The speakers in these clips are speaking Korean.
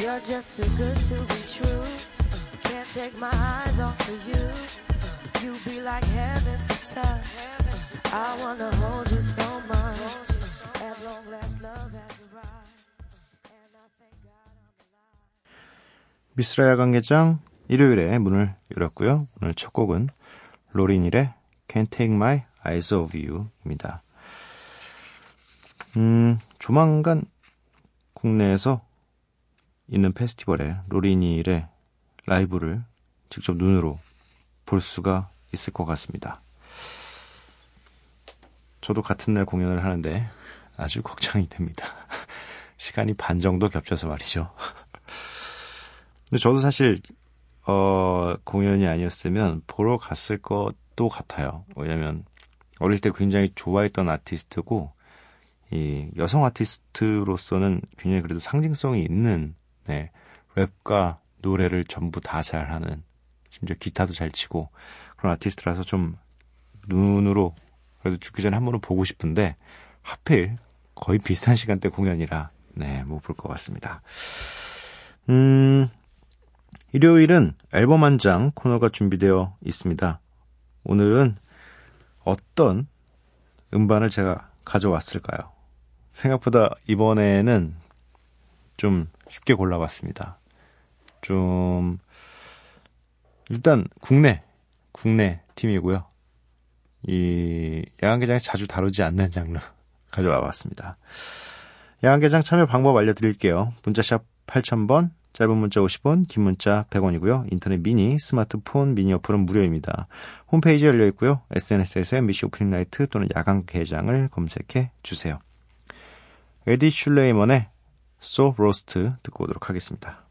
You're just too good to be true. Can't take my eyes off of you. You be like heaven to touch. I wanna hold you so much. At long last, love has arrived. And I thank God I'm alive. 미스라 야간 개장 일요일에 문을 열었고요. 오늘 첫 곡은 로린일의 Can't Take My Eyes Off You입니다. 음, 조만간 국내에서 있는 페스티벌에 로린일의 라이브를 직접 눈으로 볼 수가 있을 것 같습니다. 저도 같은 날 공연을 하는데 아주 걱정이 됩니다. 시간이 반 정도 겹쳐서 말이죠. 근데 저도 사실 어, 공연이 아니었으면 보러 갔을 것도 같아요. 왜냐면 어릴 때 굉장히 좋아했던 아티스트고 이 여성 아티스트로서는 굉장히 그래도 상징성이 있는 네, 랩과 노래를 전부 다 잘하는 심지어 기타도 잘 치고 그런 아티스트라서 좀 눈으로 그래도 죽기 전에 한 번은 보고 싶은데 하필 거의 비슷한 시간대 공연이라 네, 못 볼 것 같습니다. 음, 일요일은 앨범 한 장 코너가 준비되어 있습니다. 오늘은 어떤 음반을 제가 가져왔을까요? 생각보다 이번에는 좀 쉽게 골라봤습니다. 좀 일단 국내 국내 팀이고요. 이 야간개장에 자주 다루지 않는 장르 가져와 봤습니다. 야간개장 참여 방법 알려드릴게요. 문자샵 8000번, 짧은 문자 50원, 긴 문자 100원이고요. 인터넷 미니, 스마트폰 미니 어플은 무료입니다. 홈페이지 열려 있고요. SNS에서 MBC 오프닝 나이트 또는 야간 개장을 검색해 주세요. 에디 슐레이먼의 So Roast 듣고 오도록 하겠습니다.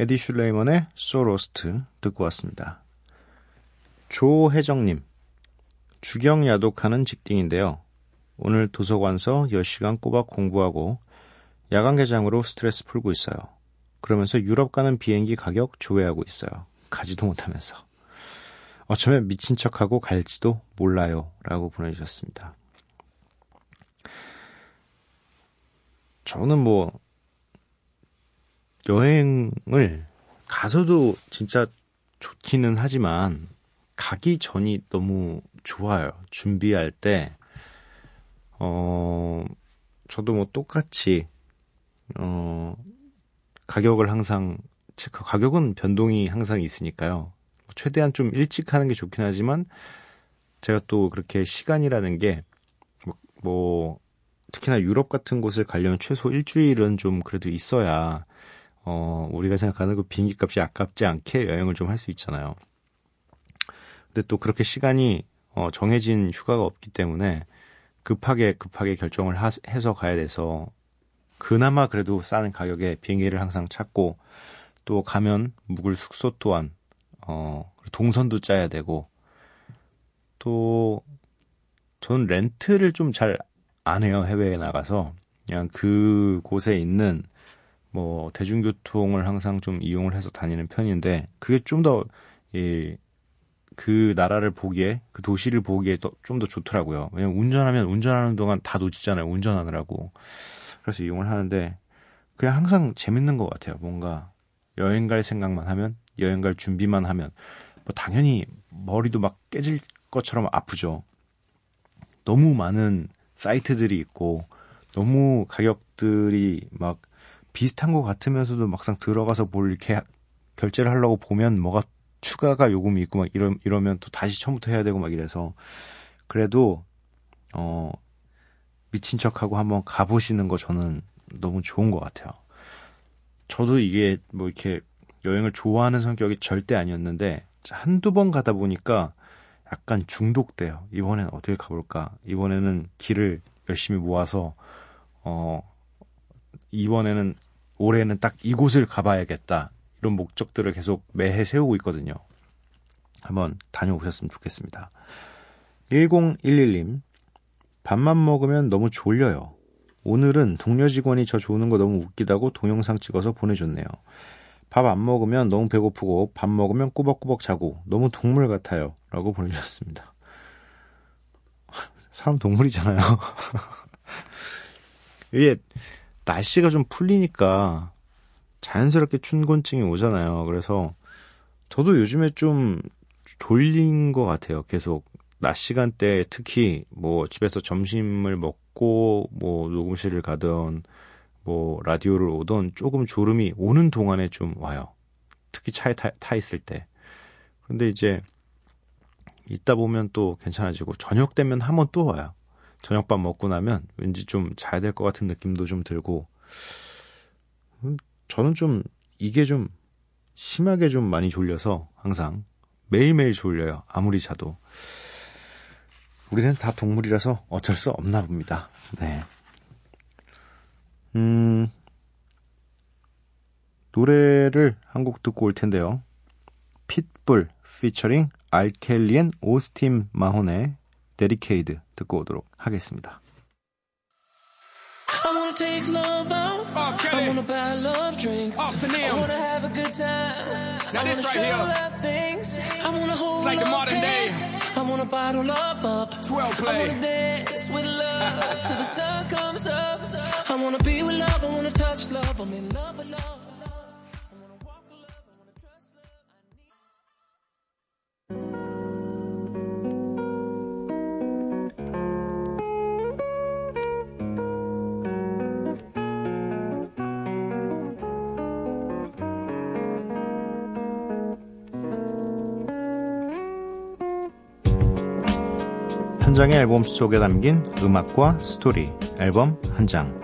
에디 슐레이먼의 Roast 듣고 왔습니다. 조혜정님, 주경 야독하는 직딩인데요. 오늘 도서관서 10시간 꼬박 공부하고 야간 개장으로 스트레스 풀고 있어요. 그러면서 유럽 가는 비행기 가격 조회하고 있어요. 가지도 못하면서. 어쩌면 미친 척하고 갈지도 몰라요. 라고 보내주셨습니다. 저는 뭐, 여행을 가서도 진짜 좋기는 하지만, 가기 전이 너무 좋아요. 준비할 때, 어, 저도 뭐 똑같이, 어, 가격을 항상, 가격은 변동이 항상 있으니까요. 최대한 좀 일찍 하는 게 좋긴 하지만, 제가 또 그렇게 시간이라는 게, 뭐, 뭐 특히나 유럽 같은 곳을 가려면 최소 일주일은 좀 그래도 있어야, 어, 우리가 생각하는 그 비행기 값이 아깝지 않게 여행을 좀 할 수 있잖아요. 근데 또 그렇게 시간이, 어, 정해진 휴가가 없기 때문에 급하게 급하게 결정을 하, 해서 가야 돼서 그나마 그래도 싸는 가격에 비행기를 항상 찾고 또 가면 묵을 숙소 또한, 어, 동선도 짜야 되고 또 저는 렌트를 좀 잘 안 해요 해외에 나가서 그냥 그 곳에 있는 뭐 대중교통을 항상 좀 이용을 해서 다니는 편인데 그게 좀 더 이 그 나라를 보기에 그 도시를 보기에 좀 더 좋더라고요. 왜냐면 운전하면 운전하는 동안 다 놓치잖아요. 운전하느라고. 그래서 이용을 하는데 그냥 항상 재밌는 것 같아요. 뭔가 여행 갈 생각만 하면 여행 갈 준비만 하면 뭐 당연히 머리도 막 깨질 것처럼 아프죠. 너무 많은 사이트들이 있고 너무 가격들이 막 비슷한 것 같으면서도 막상 들어가서 뭘 이렇게 결제를 하려고 보면 뭐가 추가가 요금이 있고 막 이러, 이러면 또 다시 처음부터 해야 되고 막 이래서 그래도 어 미친 척하고 한번 가보시는 거 저는 너무 좋은 것 같아요. 저도 이게 뭐 이렇게 여행을 좋아하는 성격이 절대 아니었는데 한두 번 가다 보니까 약간 중독돼요. 이번엔 어딜 가볼까? 이번에는 길을 열심히 모아서 어 이번에는 올해는 딱 이곳을 가봐야겠다. 이런 목적들을 계속 매해 세우고 있거든요. 한번 다녀오셨으면 좋겠습니다. 1011님, 밥만 먹으면 너무 졸려요. 오늘은 동료 직원이 저 조는 거 너무 웃기다고 동영상 찍어서 보내줬네요. 밥 안 먹으면 너무 배고프고 밥 먹으면 꾸벅꾸벅 자고 너무 동물 같아요. 라고 보내주셨습니다. 사람 동물이잖아요. 이게 날씨가 좀 풀리니까 자연스럽게 춘곤증이 오잖아요. 그래서 저도 요즘에 좀 졸린 것 같아요. 계속 낮 시간대 특히 뭐 집에서 점심을 먹고 뭐 녹음실을 가던 뭐 라디오를 오던 조금 졸음이 오는 동안에 좀 와요. 특히 차에 타, 타 있을 때. 근데 이제 있다 보면 또 괜찮아지고 저녁 되면 한 번 또 와요. 저녁밥 먹고 나면 왠지 좀 자야 될 것 같은 느낌도 좀 들고 음, 저는 좀 이게 좀 심하게 좀 많이 졸려서 항상 매일매일 졸려요. 아무리 자도. 우리는 다 동물이라서 어쩔 수 없나 봅니다. 네. 음, 노래를 한 곡 듣고 올 텐데요. 핏불 피처링 알켈리엔 오스틴 마혼의 데리케이드 듣고 오도록 하겠습니다. I wanna take love out. I wanna buy love drinks. I wanna have a good time. Now I this wanna right show here. love things. I wanna hold It's like the love's modern day. hand. I wanna bottle up up. 12 I play. wanna dance with love till the sun comes up. I wanna be with love. I wanna touch love. I'm in love with love. 한 장의 앨범 속에 담긴 음악과 스토리, 앨범 한 장.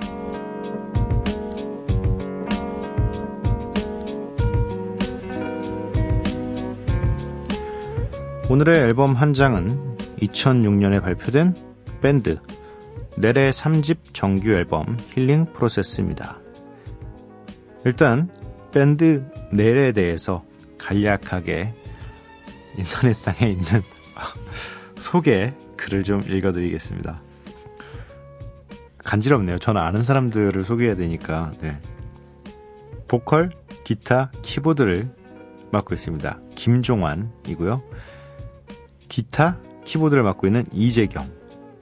오늘의 앨범 한 장은 2006년에 발표된 밴드 넬의 3집 정규 앨범 Healing Process입니다. 일단 밴드 넬에 대해서 간략하게 인터넷상에 있는 소개 글을 좀 읽어드리겠습니다. 간지럽네요. 저는 아는 사람들을 소개해야 되니까. 네. 보컬, 기타, 키보드를 맡고 있습니다. 김종환이고요. 기타, 키보드를 맡고 있는 이재경,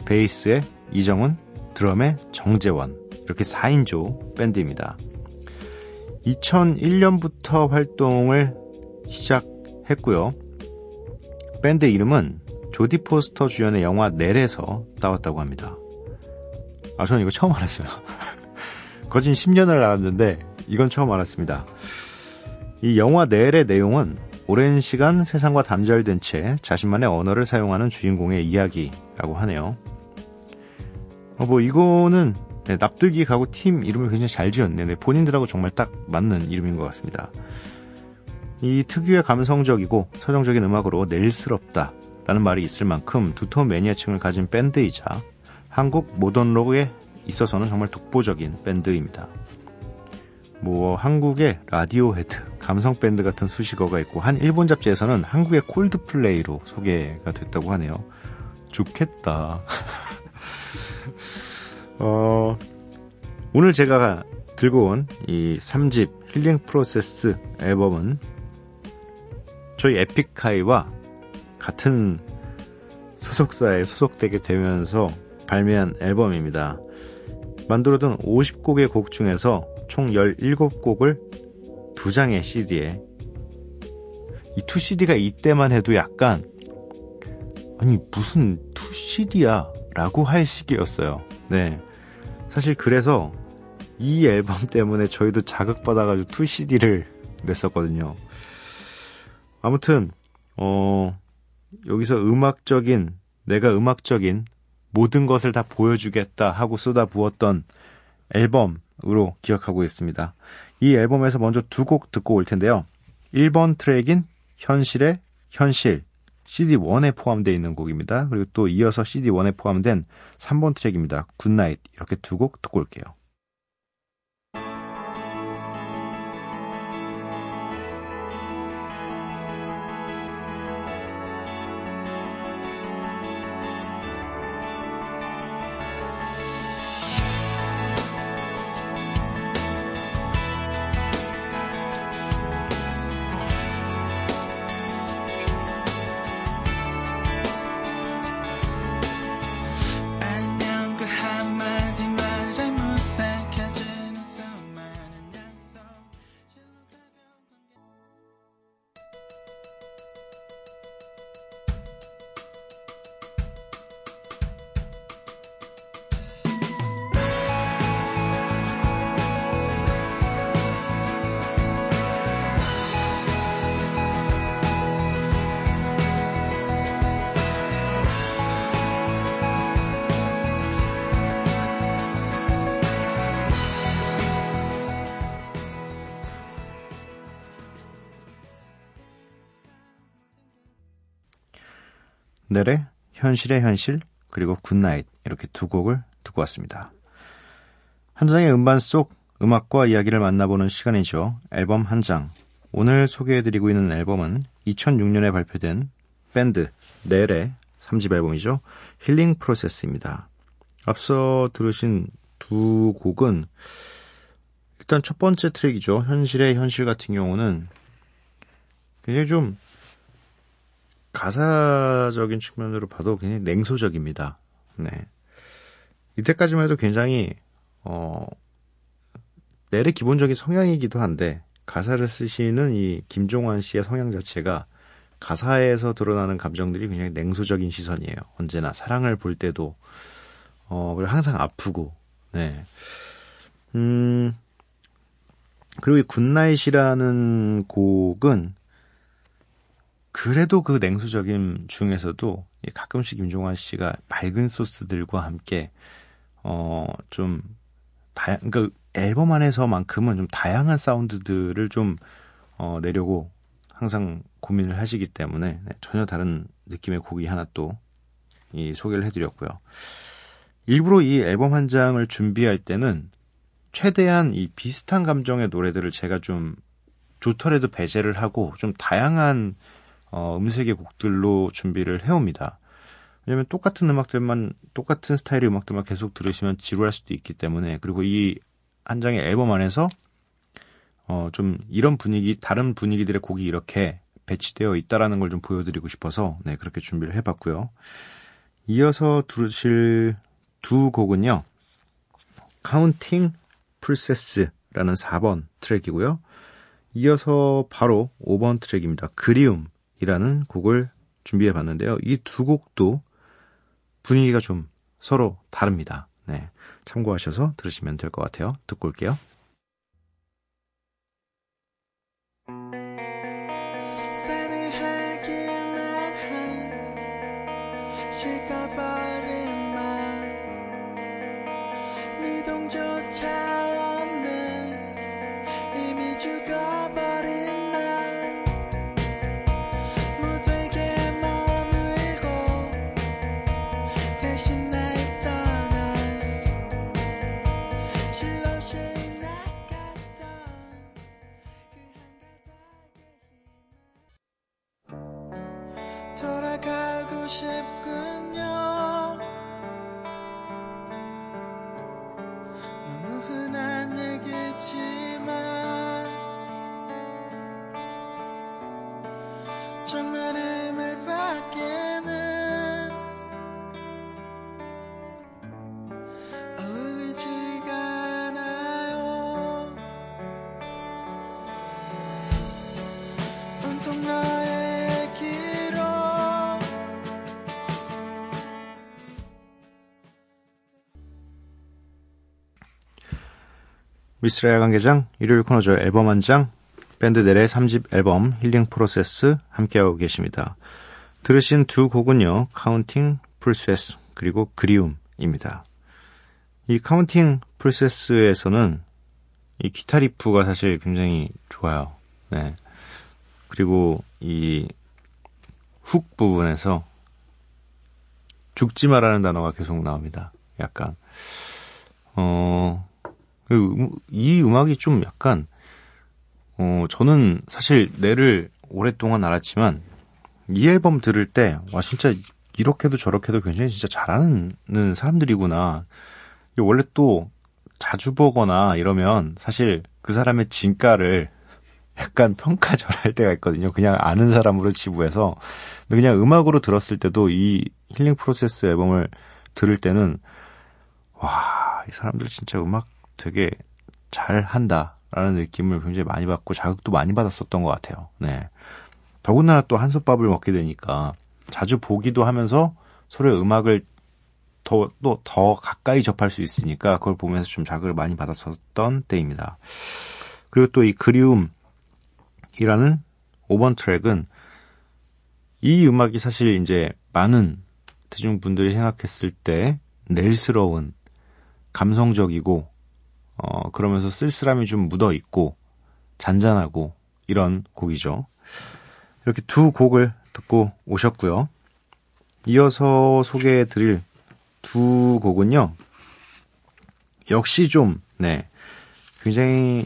베이스의 이정훈, 드럼의 정재원 이렇게 4인조 밴드입니다. 2001년부터 활동을 시작했고요. 밴드 이름은 조디 포스터 주연의 영화 넬에서 따왔다고 합니다. 아, 저는 이거 처음 알았어요. 거진 10년을 알았는데 이건 처음 알았습니다. 이 영화 넬의 내용은 오랜 시간 세상과 단절된 채 자신만의 언어를 사용하는 주인공의 이야기라고 하네요. 어, 뭐 이거는 네, 납득이 가고 팀 이름을 굉장히 잘 지었네요. 네, 본인들하고 정말 딱 맞는 이름인 것 같습니다. 이 특유의 감성적이고 서정적인 음악으로 넬스럽다 라는 말이 있을 만큼 두터운 매니아층을 가진 밴드이자 한국 모던 록에 있어서는 정말 독보적인 밴드입니다. 뭐 한국의 라디오 헤드, 감성 밴드 같은 수식어가 있고 한 일본 잡지에서는 한국의 Coldplay로 소개가 됐다고 하네요. 좋겠다. 어, 오늘 제가 들고 온 이 3집 힐링 프로세스 앨범은 저희 에픽하이와 같은 소속사에 소속되게 되면서 발매한 앨범입니다. 만들어둔 50곡의 곡 중에서 총 17곡을 두 장의 CD에 이 2CD가 이때만 해도 약간 아니 무슨 2CD야 라고 할 시기였어요. 네. 사실 그래서 이 앨범 때문에 저희도 자극받아가지고 2CD를 냈었거든요. 아무튼, 어, 여기서 음악적인, 내가 음악적인 모든 것을 다 보여주겠다 하고 쏟아 부었던 앨범으로 기억하고 있습니다. 이 앨범에서 먼저 두 곡 듣고 올 텐데요. 1번 트랙인 현실의 현실, CD1에 포함되어 있는 곡입니다. 그리고 또 이어서 CD1에 포함된 3번 트랙입니다. Good Night. 이렇게 두 곡 듣고 올게요. 넬의 현실의 현실 그리고 Good Night 이렇게 두 곡을 듣고 왔습니다. 한 장의 음반 속 음악과 이야기를 만나보는 시간이죠. 앨범 한 장. 오늘 소개해드리고 있는 앨범은 2006년에 발표된 밴드 넬의 3집 앨범이죠. Healing Process입니다. 앞서 들으신 두 곡은 일단 첫 번째 트랙이죠. 현실의 현실 같은 경우는 굉장히 좀 가사적인 측면으로 봐도 굉장히 냉소적입니다. 네. 이때까지만 해도 굉장히, 어, 넬의 기본적인 성향이기도 한데, 가사를 쓰시는 이 김종환 씨의 성향 자체가 가사에서 드러나는 감정들이 굉장히 냉소적인 시선이에요. 언제나 사랑을 볼 때도, 어, 그리고 항상 아프고, 네. 음, 그리고 이 Good Night이라는 곡은 그래도 그 냉소적인 중에서도 가끔씩 김종완 씨가 맑은 소스들과 함께 어좀 다양 그러니까 앨범 안에서만큼은 좀 다양한 사운드들을 좀 어, 내려고 항상 고민을 하시기 때문에 네, 전혀 다른 느낌의 곡이 하나 또 이 소개를 해드렸고요. 일부러 이 앨범 한 장을 준비할 때는 최대한 이 비슷한 감정의 노래들을 제가 좀 좋더라도 배제를 하고 좀 다양한 어, 음색의 곡들로 준비를 해옵니다. 왜냐면 똑같은 음악들만 똑같은 스타일의 음악들만 계속 들으시면 지루할 수도 있기 때문에 그리고 이 한 장의 앨범 안에서 어, 좀 이런 분위기 다른 분위기들의 곡이 이렇게 배치되어 있다라는 걸 좀 보여드리고 싶어서 네 그렇게 준비를 해봤고요. 이어서 들으실 두 곡은요. Counting Pulses라는 4번 트랙이고요. 이어서 바로 5번 트랙입니다. 그리움 이라는 곡을 준비해 봤는데요. 이 두 곡도 분위기가 좀 서로 다릅니다. 네. 참고하셔서 들으시면 될 것 같아요. 듣고 올게요. 식어버린 마음 미동조차 미쓰라의 야간개장 일요일 코너죠. 앨범 한 장, 밴드 넬의 3집 앨범 Healing Process 함께하고 계십니다. 들으신 두 곡은요. Counting Pulses 그리고 그리움입니다. 이 Counting Pulses에서는 이 기타 riff가 사실 굉장히 좋아요. 네. 그리고 이 hook 부분에서 죽지 마라는 단어가 계속 나옵니다. 약간 어, 이 음악이 좀 약간, 어, 저는 사실 내를 오랫동안 알았지만, 이 앨범 들을 때, 와, 진짜 이렇게도 저렇게도 굉장히 진짜 잘하는 사람들이구나. 원래 또 자주 보거나 이러면 사실 그 사람의 진가를 약간 평가절할 때가 있거든요. 그냥 아는 사람으로 지부해서. 근데 그냥 음악으로 들었을 때도 이 힐링 프로세스 앨범을 들을 때는 와, 이 사람들 진짜 음악 되게 잘 한다라는 느낌을 굉장히 많이 받고 자극도 많이 받았었던 것 같아요. 네. 더군다나 또 한솥밥을 먹게 되니까 자주 보기도 하면서 서로의 음악을 더, 또 더 가까이 접할 수 있으니까 그걸 보면서 좀 자극을 많이 받았었던 때입니다. 그리고 또 이 그리움이라는 5번 트랙은 이 음악이 사실 이제 많은 대중분들이 생각했을 때 낼스러운 감성적이고 어 그러면서 쓸쓸함이 좀 묻어 있고 잔잔하고 이런 곡이죠. 이렇게 두 곡을 듣고 오셨고요. 이어서 소개해 드릴 두 곡은요. 역시 좀 네. 굉장히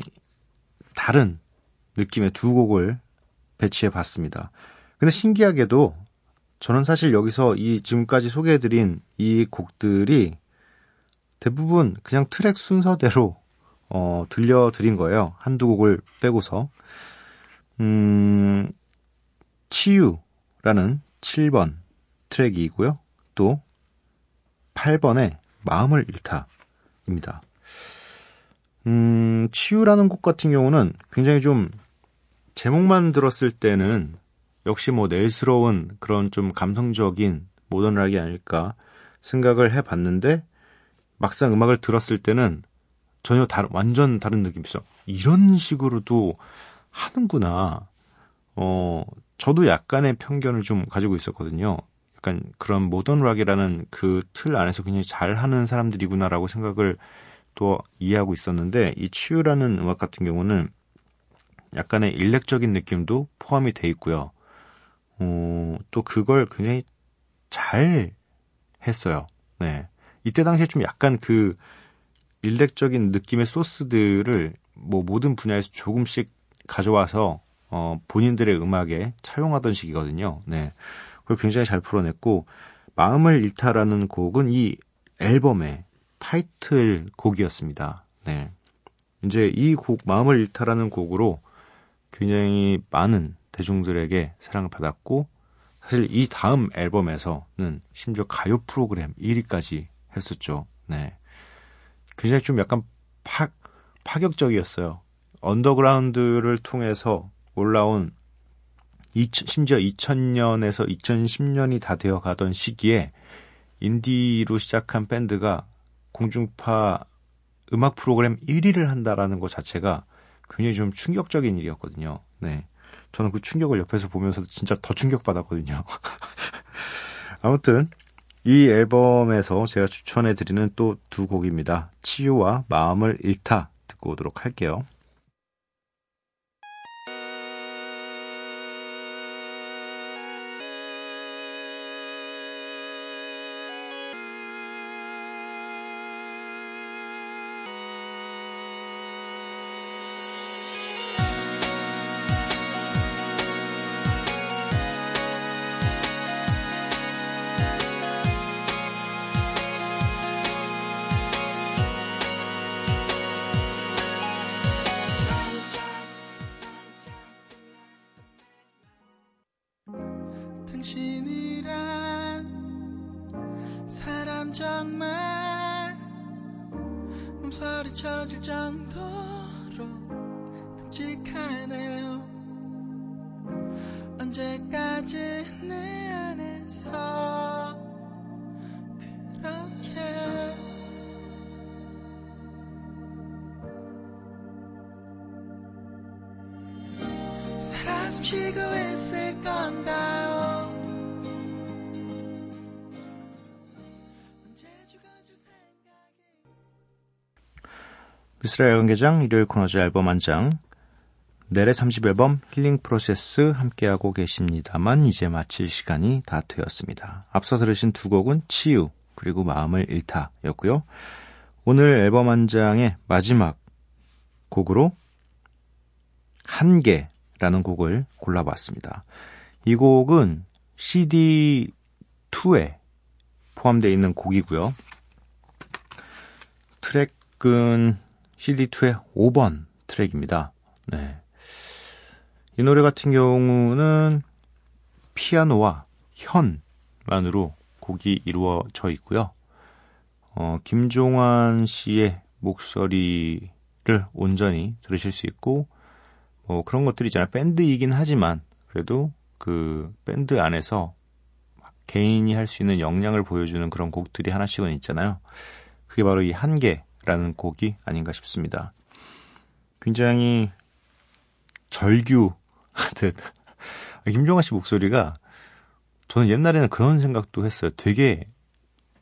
다른 느낌의 두 곡을 배치해 봤습니다. 근데 신기하게도 저는 사실 여기서 이 지금까지 소개해 드린 이 곡들이 대부분 그냥 트랙 순서대로 어, 들려드린 거예요. 한두 곡을 빼고서. 음, 치유라는 7번 트랙이고요. 또 8번의 마음을 잃다입니다. 음, 치유라는 곡 같은 경우는 굉장히 좀 제목만 들었을 때는 역시 뭐 낼스러운 그런 좀 감성적인 모던 락이 아닐까 생각을 해봤는데 막상 음악을 들었을 때는 전혀 다른, 완전 다른 느낌이죠. 이런 식으로도 하는구나. 어, 저도 약간의 편견을 좀 가지고 있었거든요. 약간 그런 모던 락이라는 그 틀 안에서 굉장히 잘 하는 사람들이구나라고 생각을 또 이해하고 있었는데, 이 치유라는 음악 같은 경우는 약간의 일렉적인 느낌도 포함이 돼 있고요. 어, 또 그걸 굉장히 잘 했어요. 네. 이때 당시에 좀 약간 그 일렉적인 느낌의 소스들을 뭐 모든 분야에서 조금씩 가져와서 어 본인들의 음악에 차용하던 시기거든요. 네. 그걸 굉장히 잘 풀어냈고 마음을 잃다라는 곡은 이 앨범의 타이틀 곡이었습니다. 네. 이제 이 곡 마음을 잃다라는 곡으로 굉장히 많은 대중들에게 사랑을 받았고 사실 이 다음 앨범에서는 심지어 가요 프로그램 1위까지 했었죠. 네. 굉장히 좀 약간 파, 파격적이었어요. 언더그라운드를 통해서 올라온 2000, 심지어 2000년에서 2010년이 다 되어 가던 시기에 인디로 시작한 밴드가 공중파 음악 프로그램 1위를 한다라는 것 자체가 굉장히 좀 충격적인 일이었거든요. 네. 저는 그 충격을 옆에서 보면서 진짜 더 충격받았거든요. 아무튼 이 앨범에서 제가 추천해 드리는 또 두 곡입니다. 치유와 마음을 잃다 듣고 오도록 할게요. 몸살이 찾을 정도로 끔찍하네요. 언제까지 내 안에서 그렇게 살아 숨 쉬고 있을 건가? 미스라 야간개장 일요일 코너즈 앨범 한 장. 내래 30앨범 힐링 프로세스 함께하고 계십니다만 이제 마칠 시간이 다 되었습니다. 앞서 들으신 두 곡은 치유 그리고 마음을 잃다였고요. 오늘 앨범 한 장의 마지막 곡으로 한계라는 곡을 골라봤습니다. 이 곡은 CD2에 포함되어 있는 곡이고요. 트랙은 CD2의 5번 트랙입니다. 네. 이 노래 같은 경우는 피아노와 현만으로 곡이 이루어져 있고요. 어, 김종환 씨의 목소리를 온전히 들으실 수 있고, 뭐 그런 것들이 있잖아요. 밴드이긴 하지만, 그래도 그 밴드 안에서 개인이 할 수 있는 역량을 보여주는 그런 곡들이 하나씩은 있잖아요. 그게 바로 이 한계 라는 곡이 아닌가 싶습니다. 굉장히 절규하듯 김종환 씨 목소리가 저는 옛날에는 그런 생각도 했어요. 되게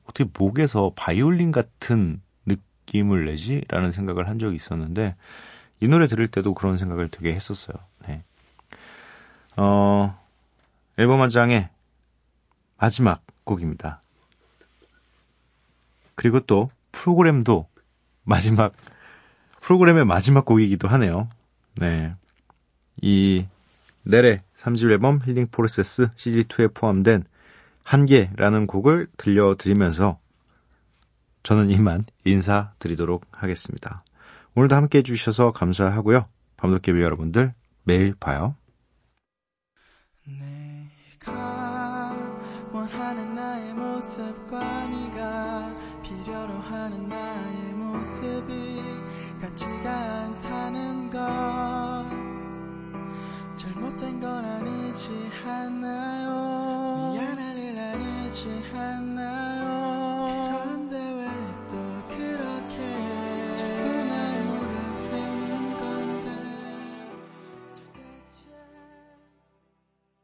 어떻게 목에서 바이올린 같은 느낌을 내지? 라는 생각을 한 적이 있었는데 이 노래 들을 때도 그런 생각을 되게 했었어요. 네. 어, 앨범 한 장의 마지막 곡입니다. 그리고 또 프로그램도 마지막 프로그램의 마지막 곡이기도 하네요. 네. 이 내래 3집 앨범 힐링 프로세스 CD2에 포함된 한계라는 곡을 들려드리면서 저는 이만 인사드리도록 하겠습니다. 오늘도 함께 해주셔서 감사하고요. 밤도깨비 여러분들 매일 봐요. 내 같지가 않다는 것. 잘못된 건 아니지 않나요